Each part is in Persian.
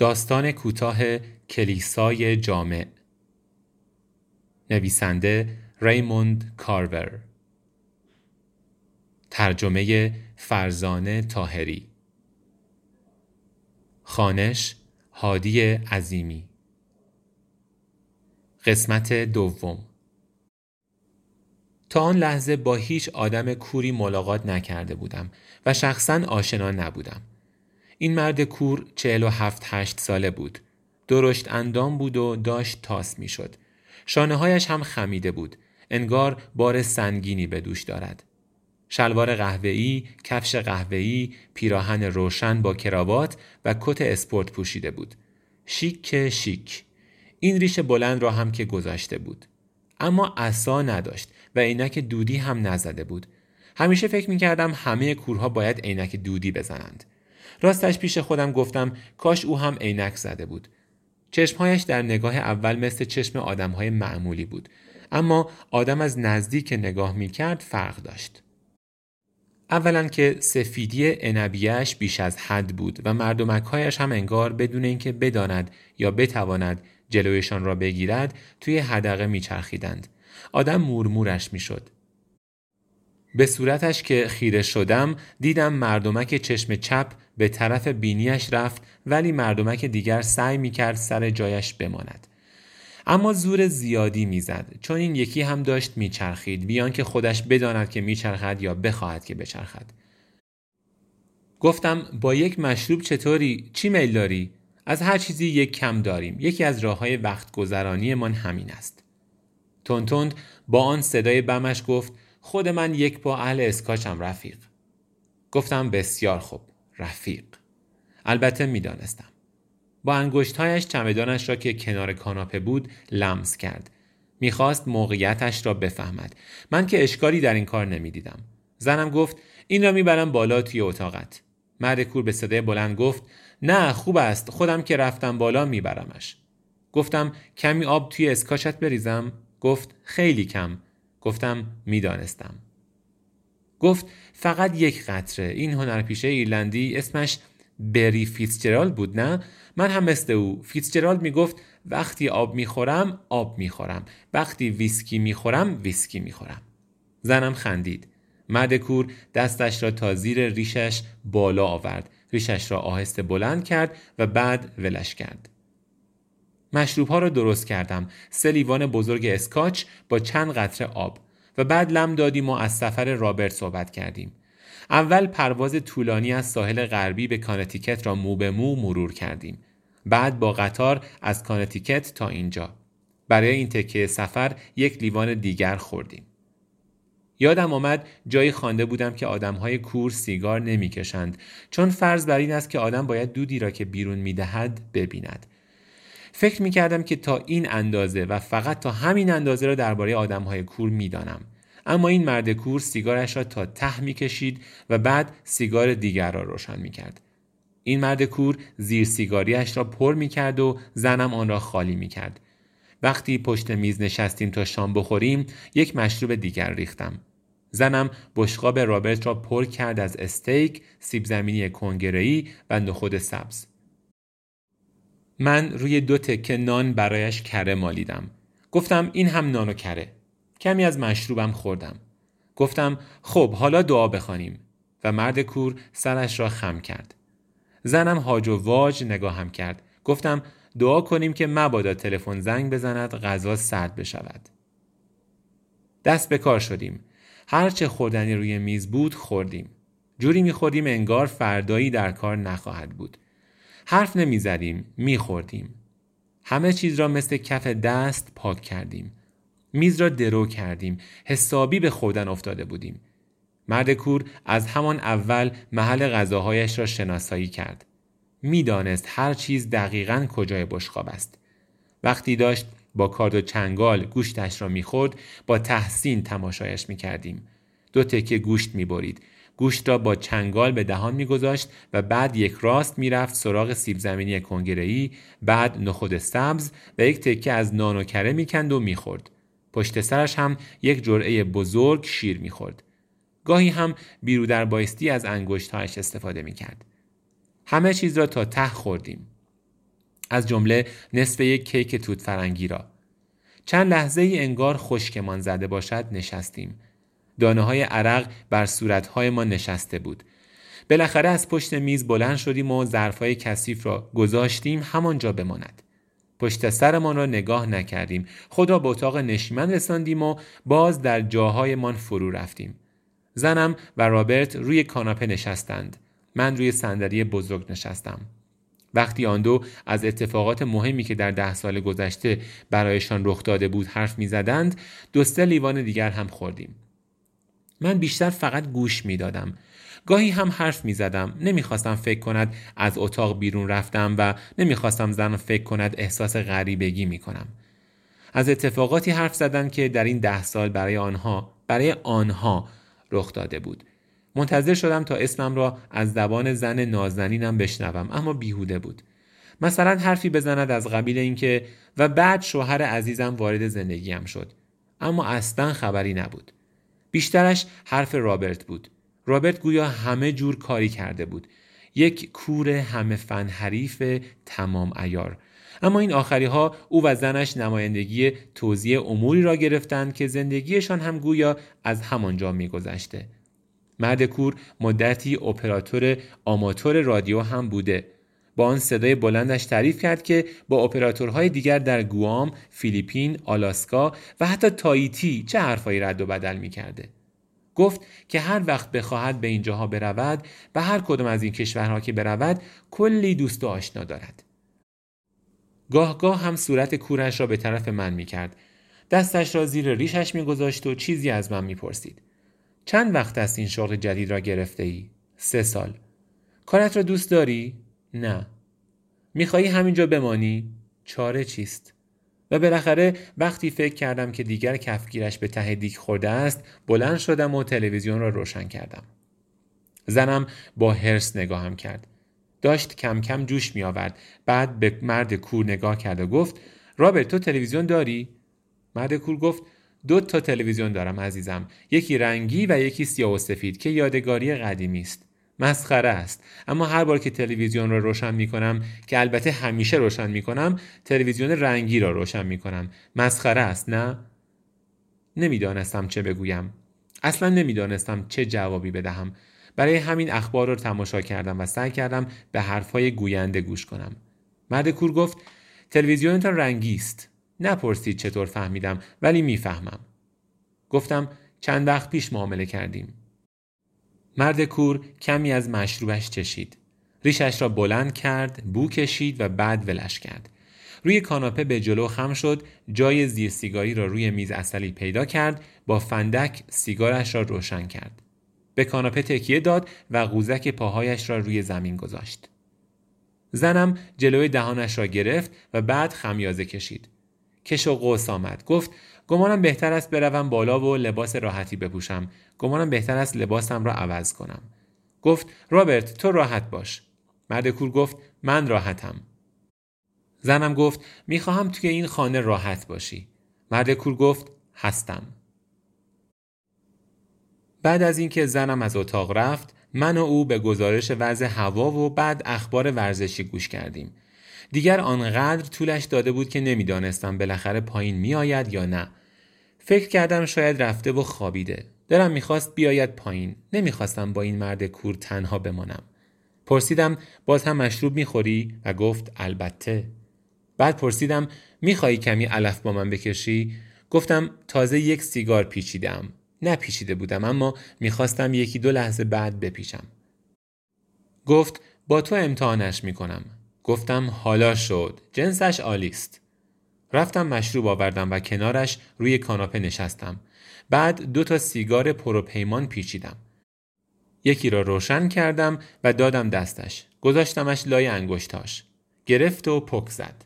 داستان کوتاه کلیسای جامع. نویسنده ریموند کارور. ترجمه فرزانه تاهری خانش هادی عظیمی. قسمت دوم. تا آن لحظه با هیچ آدم کوری ملاقات نکرده بودم و شخصا آشنا نبودم. این مرد کور چهل و هفت هشت ساله بود. درشت اندام بود و داشت تاس می شد. شانه هایش هم خمیده بود. انگار بار سنگینی به دوش دارد. شلوار قهوه‌ای، کفش قهوه‌ای، پیراهن روشن با کراوات و کت اسپورت پوشیده بود. شیک شیک. این ریش بلند را هم که گذاشته بود. اما عصا نداشت و عینک دودی هم نزده بود. همیشه فکر می کردم همه کورها باید عینک دودی بزنند. راستش پیش خودم گفتم کاش او هم عینک زده بود. چشمهایش در نگاه اول مثل چشم آدمهای معمولی بود. اما آدم از نزدیک نگاه می کرد فرق داشت. اولا که سفیدی انبیهش بیش از حد بود و مردمکهایش هم انگار بدون اینکه بداند یا بتواند جلویشان را بگیرد توی حدقه میچرخیدند. آدم مورمورش می‌شد. به صورتش که خیره شدم دیدم مردمک چشم چپ به طرف بینیش رفت ولی مردمک دیگر سعی می کرد سر جایش بماند. اما زور زیادی می‌زد چون این یکی هم داشت میچرخید بیان که خودش بداند که میچرخد یا بخواهد که بچرخد. گفتم با یک مشروب چطوری؟ چی میل داری؟ از هر چیزی یک کم داریم. یکی از راه های وقت گذرانی من همین است. تونتوند با آن صدای بمش گفت خود من یک با اهل اسکاچم رفیق. گفتم بسیار خوب. رفیق. البته می‌دانستم. با انگشتهایش چمدانش را که کنار کاناپه بود لمس کرد. می‌خواست موقعیتش را بفهمد. من که اشکالی در این کار نمی‌دیدم. زنم گفت این را می‌برم بالا توی اتاقت. مرد کور به صدای بلند گفت نه خوب است. خودم که رفتم بالا میبرمش. گفتم کمی آب توی اسکاچت بریزم. گفت خیلی کم. گفتم می‌دانستم. گفت فقط یک قطره. این هنرپیشه ایرلندی اسمش بری فیتزجرالد بود نه؟ من هم مثل او. فیتزجرالد می‌گفت وقتی آب می‌خورم آب می‌خورم. وقتی ویسکی می‌خورم ویسکی می‌خورم. زنم خندید. مرد کور دستش را تا زیر ریشش بالا آورد. ریشش را آهسته بلند کرد و بعد ولش کرد. مشروب ها را درست کردم. سه لیوان بزرگ اسکاچ با چند قطره آب. و بعد لم دادیم و از سفر رابرت صحبت کردیم. اول پرواز طولانی از ساحل غربی به کانتیکت را مو به مو مرور کردیم. بعد با قطار از کانتیکت تا اینجا. برای این تکه سفر یک لیوان دیگر خوردیم. یادم آمد جایی خوانده بودم که آدمهای کور سیگار نمی‌کشند چون فرض بر این است که آدم باید دودی را که بیرون می‌دهد ببیند فکر می کردم که تا این اندازه و فقط تا همین اندازه را درباره آدم های کور می دانم. اما این مرد کور سیگارش را تا ته می کشید و بعد سیگار دیگر را روشن می کرد. این مرد کور زیر سیگاریش را پر می کرد و زنم آن را خالی می کرد. وقتی پشت میز نشستیم تا شام بخوریم یک مشروب دیگر ریختم. زنم بشقاب رابرت را پر کرد از استیک، سیب زمینی کنگره‌ای و نخود سبز. من روی دو تکه نان برایش کره مالیدم. گفتم این هم نان و کره. کمی از مشروبم خوردم. گفتم خب حالا دعا بخوانیم و مرد کور سرش را خم کرد. زنم هاج و واج نگاهم کرد. گفتم دعا کنیم که مبادا تلفن زنگ بزند غذا سرد بشود. دست به کار شدیم. هرچه خوردنی روی میز بود خوردیم. جوری میخوردیم انگار فردایی در کار نخواهد بود. حرف نمی‌زدیم میخوردیم. همه چیز را مثل کف دست پاک کردیم. میز را درو کردیم. حسابی به خودن افتاده بودیم. مرد کور از همان اول محل غذاهایش را شناسایی کرد. می‌دانست هر چیز دقیقا کجای بشقاب است. وقتی داشت با کارد و چنگال گوشتش را می‌خورد با تحسین تماشایش می‌کردیم. دو تکه گوشت می‌برید. گوشت را با چنگال به دهان میگذاشت و بعد یک راست می‌رفت سراغ سیب زمینی کنگره‌ای بعد نخود سبز و یک تکه از نان و کره می‌کند و می‌خورد. پشت سرش هم یک جرعه بزرگ شیر می‌خورد. گاهی هم بیرو در بایستی از انگشتهایش استفاده می‌کرد. همه چیز را تا ته خوردیم. از جمله نصف یک کیک توت فرنگی را. چند لحظه ای انگار خشکمان زده باشد نشستیم. دانه های عرق بر صورتهای ما نشسته بود. بالاخره از پشت میز بلند شدیم و ظرفهای کثیف را گذاشتیم همانجا بماند. پشت سرمان را نگاه نکردیم. خدا به اتاق نشیمن رساندیم و باز در جاهایمان فرو رفتیم. زنم و رابرت روی کاناپه نشستند. من روی صندلی بزرگ نشستم. وقتی آن دو از اتفاقات مهمی که در ده سال گذشته برایشان رخ داده بود حرف می‌زدند دو سه لیوان دیگر هم خوردیم. من بیشتر فقط گوش می‌دادم. گاهی هم حرف می زدم نمی‌خواستم فکر کند از اتاق بیرون رفتم و نمی‌خواستم زن فکر کند احساس غریبگی می کنم. از اتفاقاتی حرف زدن که در این ده سال برای آنها برای آنها رخ داده بود. منتظر شدم تا اسمم را از زبان زن نازنینم بشنوم اما بیهوده بود. مثلا حرفی بزند از قبیل اینکه و بعد شوهر عزیزم وارد زندگیم شد. اما اصلا خبری نبود. بیشترش حرف رابرت بود. رابرت گویا همه جور کاری کرده بود. یک کور همه فن حریف تمام ایار اما این آخری ها او و زنش نمایندگی توضیح اموری را گرفتند که زندگیشان هم گویا از همانجا میگذشته. مرد کور مدتی اپراتور آماتور رادیو هم بوده. با آن صدای بلندش تعریف کرد که با اپراتورهای دیگر در گوام، فیلیپین، آلاسکا و حتی تاییتی چه حرفایی رد و بدل می کرده. گفت که هر وقت بخواهد به اینجاها برود به هر کدام از این کشورها که برود کلی دوست و آشنا دارد. گاه گاه هم صورت کورش را به طرف من می کرد. دستش را زیر ریشش می گذاشت و چیزی از من می پرسید. چند وقت است این شغل جدید را گرفته ای؟ سه سال. کارت را دوست داری؟ نه. می‌خواهی همینجا بمانی؟ چاره چیست؟ و بالاخره وقتی فکر کردم که دیگر کفگیرش به ته دیک خورده است بلند شدم و تلویزیون را روشن کردم. زنم با هرس نگاهم کرد. داشت کم کم جوش می آورد. بعد به مرد کور نگاه کرد و گفت رابرت تو تلویزیون داری؟ مرد کور گفت دو تا تلویزیون دارم عزیزم یکی رنگی و یکی سیاه و سفید که یادگاری قدیمی است مسخره است. اما هر بار که تلویزیون را روشن می کنم که البته همیشه روشن می کنم تلویزیون رنگی را روشن می کنم مسخره است نه؟ نمی‌دانستم چه بگویم. اصلا نمی‌دانستم چه جوابی بدهم. برای همین اخبار را تماشا کردم و سعی کردم به حرفهای گوینده گوش کنم. مرد کور گفت تلویزیونتان رنگی است. نپرسید چطور فهمیدم ولی می‌فهمم. گفتم چند وقت پیش معامله کردیم. مرد کور کمی از مشروبش چشید. ریشش را بلند کرد، بو کشید و بعد ولش کرد. روی کاناپه به جلو خم شد، جای زیر سیگاری را روی میز اصلی پیدا کرد، با فندک سیگارش را روشن کرد. به کاناپه تکیه داد و قوزک پاهایش را روی زمین گذاشت. زنم جلوی دهانش را گرفت و بعد خمیازه کشید. کش و قوس آمد گفت گمانم بهتر است بروم بالا و لباس راحتی بپوشم. گمانم بهتر است لباسم را عوض کنم. گفت رابرت تو راحت باش. مرد کور گفت من راحتم. زنم گفت می‌خواهم توی این خانه راحت باشی. مرد کور گفت هستم. بعد از اینکه زنم از اتاق رفت من و او به گزارش وضع هوا و بعد اخبار ورزشی گوش کردیم. دیگر آنقدر طولش داده بود که نمی‌دانستم بالاخره پایین میآید یا نه. فکر کردم شاید رفته و خوابیده. دلم می‌خواست بیاید پایین. نمی‌خواستم با این مرد کور تنها بمانم. پرسیدم باز هم مشروب می‌خوری؟ و گفت البته. بعد پرسیدم می‌خواهی کمی علف با من بکشی؟ گفتم تازه یک سیگار پیچیدم نپیچیده بودم اما می‌خواستم یکی دو لحظه بعد بپیچم. گفت با تو امتحانش می‌کنم. گفتم حالا شد. جنسش عالیست رفتم مشروب آوردم و کنارش روی کاناپه نشستم. بعد دو تا سیگار پروپیمان پیچیدم. یکی را روشن کردم و دادم دستش. گذاشتمش لای انگشتاش. گرفت و پک زد.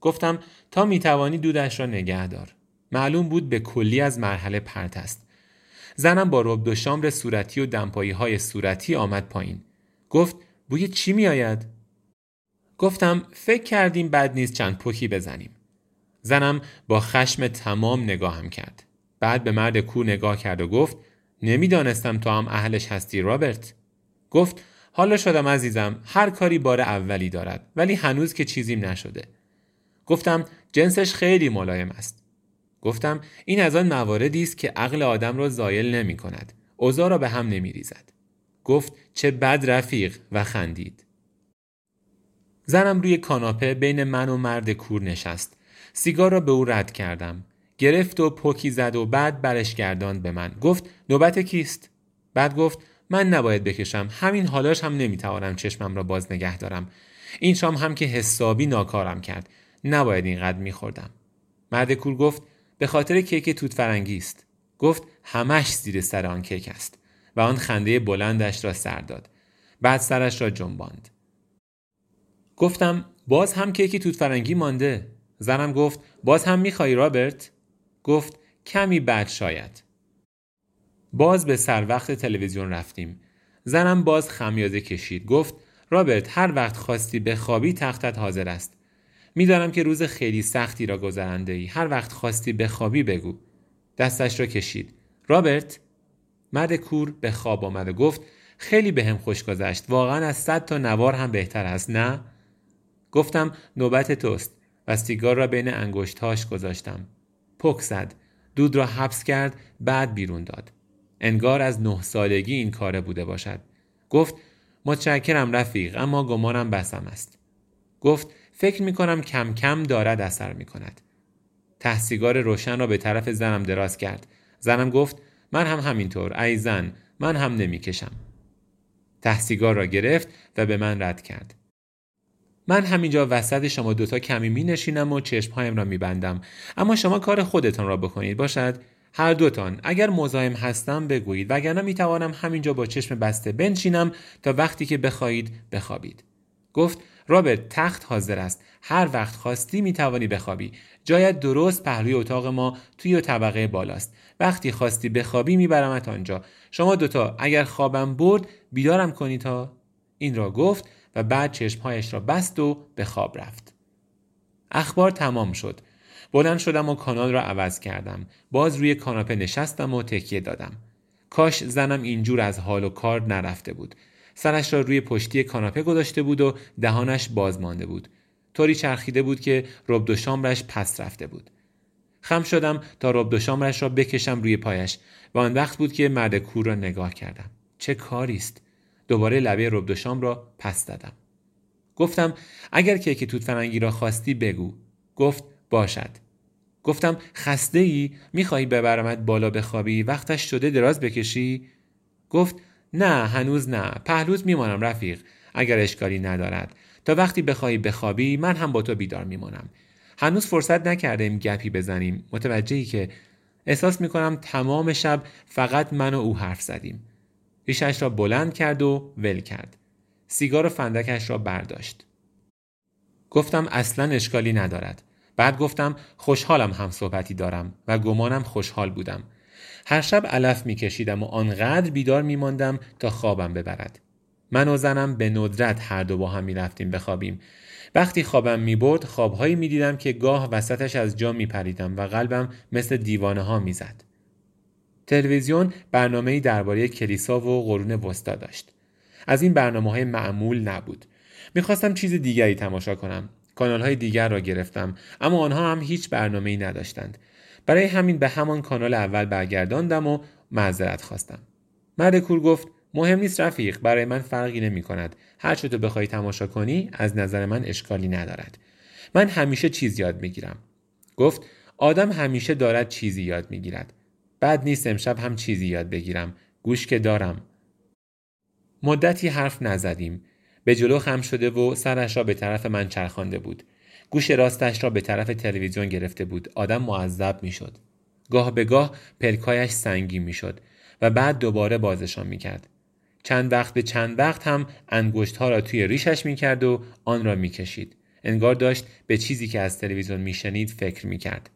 گفتم تا می‌توانی دودش را نگه دار. معلوم بود به کلی از مرحله پرت است. زنم با رب دو شامر صورتی و دمپایی های صورتی آمد پایین. گفت بوی چی میآید؟ گفتم فکر کردیم بد نیست چند پوکی بزنیم. زنم با خشم تمام نگاهم کرد. بعد به مرد کو نگاه کرد و گفت نمی‌دانستم تو هم اهلش هستی رابرت. گفت حالا شدم عزیزم هر کاری بار اولی دارد ولی هنوز که چیزیم نشده. گفتم جنسش خیلی ملایم است. گفتم این از آن مواردی است که عقل آدم را زایل نمی کند. اوضاع را به هم نمی ریزد. گفت چه بد رفیق و خندید. زنم روی کاناپه بین من و مرد کور نشست. سیگار را به او رد کردم. گرفت و پوکی زد و بعد برش گرداند به من. گفت نوبت کیست؟ بعد گفت من نباید بکشم. همین حالاش هم نمی‌توانم چشمم را باز نگه دارم. این شام هم که حسابی ناکارم کرد. نباید اینقدر میخوردم. مرد کور گفت به خاطر کیک توت فرنگی است. گفت همش زیر سر آن کیک است. و آن خنده بلندش را سر داد. بعد سرش را جنباند. گفتم باز هم کیکی توت فرنگی مانده. زنم گفت باز هم می‌خوای رابرت؟ گفت کمی بعد شاید. باز به سر وقت تلویزیون رفتیم. زنم باز خمیازه کشید. گفت رابرت هر وقت خواستی به خوابی تختت حاضر است. می‌دانم که روز خیلی سختی را گذرنده ای هر وقت خواستی به خوابی بگو. دستش را کشید. رابرت؟ مرد کور به خواب آمد و گفت خیلی به هم خوش گذشت. واقعا از صد تا نوار هم بهتر است نه؟ گفتم نوبت توست. سیگار را بین انگشتهاش گذاشتم. پک زد. دود را حبس کرد بعد بیرون داد. انگار از نه سالگی این کاره بوده باشد. گفت متشکرم رفیق اما گمانم بسم است. گفت فکر می کنم کم کم دارد اثر می کند تحسیگار روشن را به طرف زنم دراز کرد. زنم گفت من هم همینطور ای زن من هم نمی‌کشم. تحسیگار را گرفت و به من رد کرد. من همینجا وسط شما دوتا کمی می نشینم و چشمهایم را می بندم. اما شما کار خودتان را بکنید. باشد؟ هر دوتان. اگر مزاحم هستم بگویید. وگرنه می توانم همینجا با چشم بسته بنشینم تا وقتی که بخواهید بخوابید. گفت رابرت تخت حاضر است. هر وقت خواستی می توانی بخوابی. جایت درست پهلوی اتاق ما توی طبقه بالاست. وقتی خواستی بخوابی میبرمت آنجا. شما دوتا اگر خوابم برد بیدارم کنی تا؟ این را گفت. و بعد چشمهایش را بست و به خواب رفت. اخبار تمام شد. بلند شدم و کانال را عوض کردم. باز روی کاناپه نشستم و تکیه دادم. کاش زنم اینجور از حال و کار نرفته بود. سرش را روی پشتی کاناپه گذاشته بود و دهانش باز مانده بود. طوری چرخیده بود که رب شامرش پس رفته بود. خم شدم تا رب شامرش را بکشم روی پایش و آن وقت بود که مرد کور را نگاه کردم. چه کاری است؟ دوباره لبه رب شام را پس دادم. گفتم اگر کیک توت فرنگی را خواستی بگو. گفت باشد. گفتم خسته ای می‌خواهی ببرمت بالا بخوابی وقتش شده دراز بکشی؟ گفت نه هنوز نه. پهلوز میمانم رفیق. اگر اشکالی ندارد. تا وقتی بخواهی بخوابی من هم با تو بیدار میمانم. هنوز فرصت نکردیم گپی بزنیم. متوجهی که احساس می‌کنم تمام شب فقط من و او حرف زدیم. ریشش را بلند کرد و ول کرد. سیگار و فندکش را برداشت. گفتم اصلا اشکالی ندارد. بعد گفتم خوشحالم هم صحبتی دارم و گمانم خوشحال بودم. هر شب علف میکشیدم و آنقدر بیدار میماندم تا خوابم ببرد. من و زنم به ندرت هر دو با هم می‌رفتیم بخوابیم. وقتی خوابم می‌برد خوابهایی می‌دیدم که گاه وسطش از جا میپریدم و قلبم مثل دیوانه ها می‌زد. تلویزیون برنامه درباره کلیسا و قرون وسطا داشت. از این برنامه های معمول نبود. می‌خواستم چیز دیگری تماشا کنم. کانال های دیگر را گرفتم اما آنها هم هیچ برنامه ای نداشتند. برای همین به همان کانال اول برگرداندم و معذرت خواستم. مرد کور گفت مهم نیست رفیق برای من فرقی نمی کند هر چه تو بخوای تماشا کنی از نظر من اشکالی ندارد. من همیشه چیز یاد می‌گیرم. گفت آدم همیشه دارد چیزی یاد می‌گیرد. بعد نیست امشب هم چیزی یاد بگیرم. گوش که دارم. مدتی حرف نزدیم. به جلو خم شده و سرش را به طرف من چرخانده بود. گوش راستش را به طرف تلویزیون گرفته بود. آدم معذب می‌شد. گاه به گاه پلکایش سنگین می‌شد و بعد دوباره بازشان می‌کرد. چند وقت به چند وقت هم انگشت ها را توی ریشش می‌کرد و آن را می‌کشید. انگار داشت به چیزی که از تلویزیون میشنید فکر می‌کرد.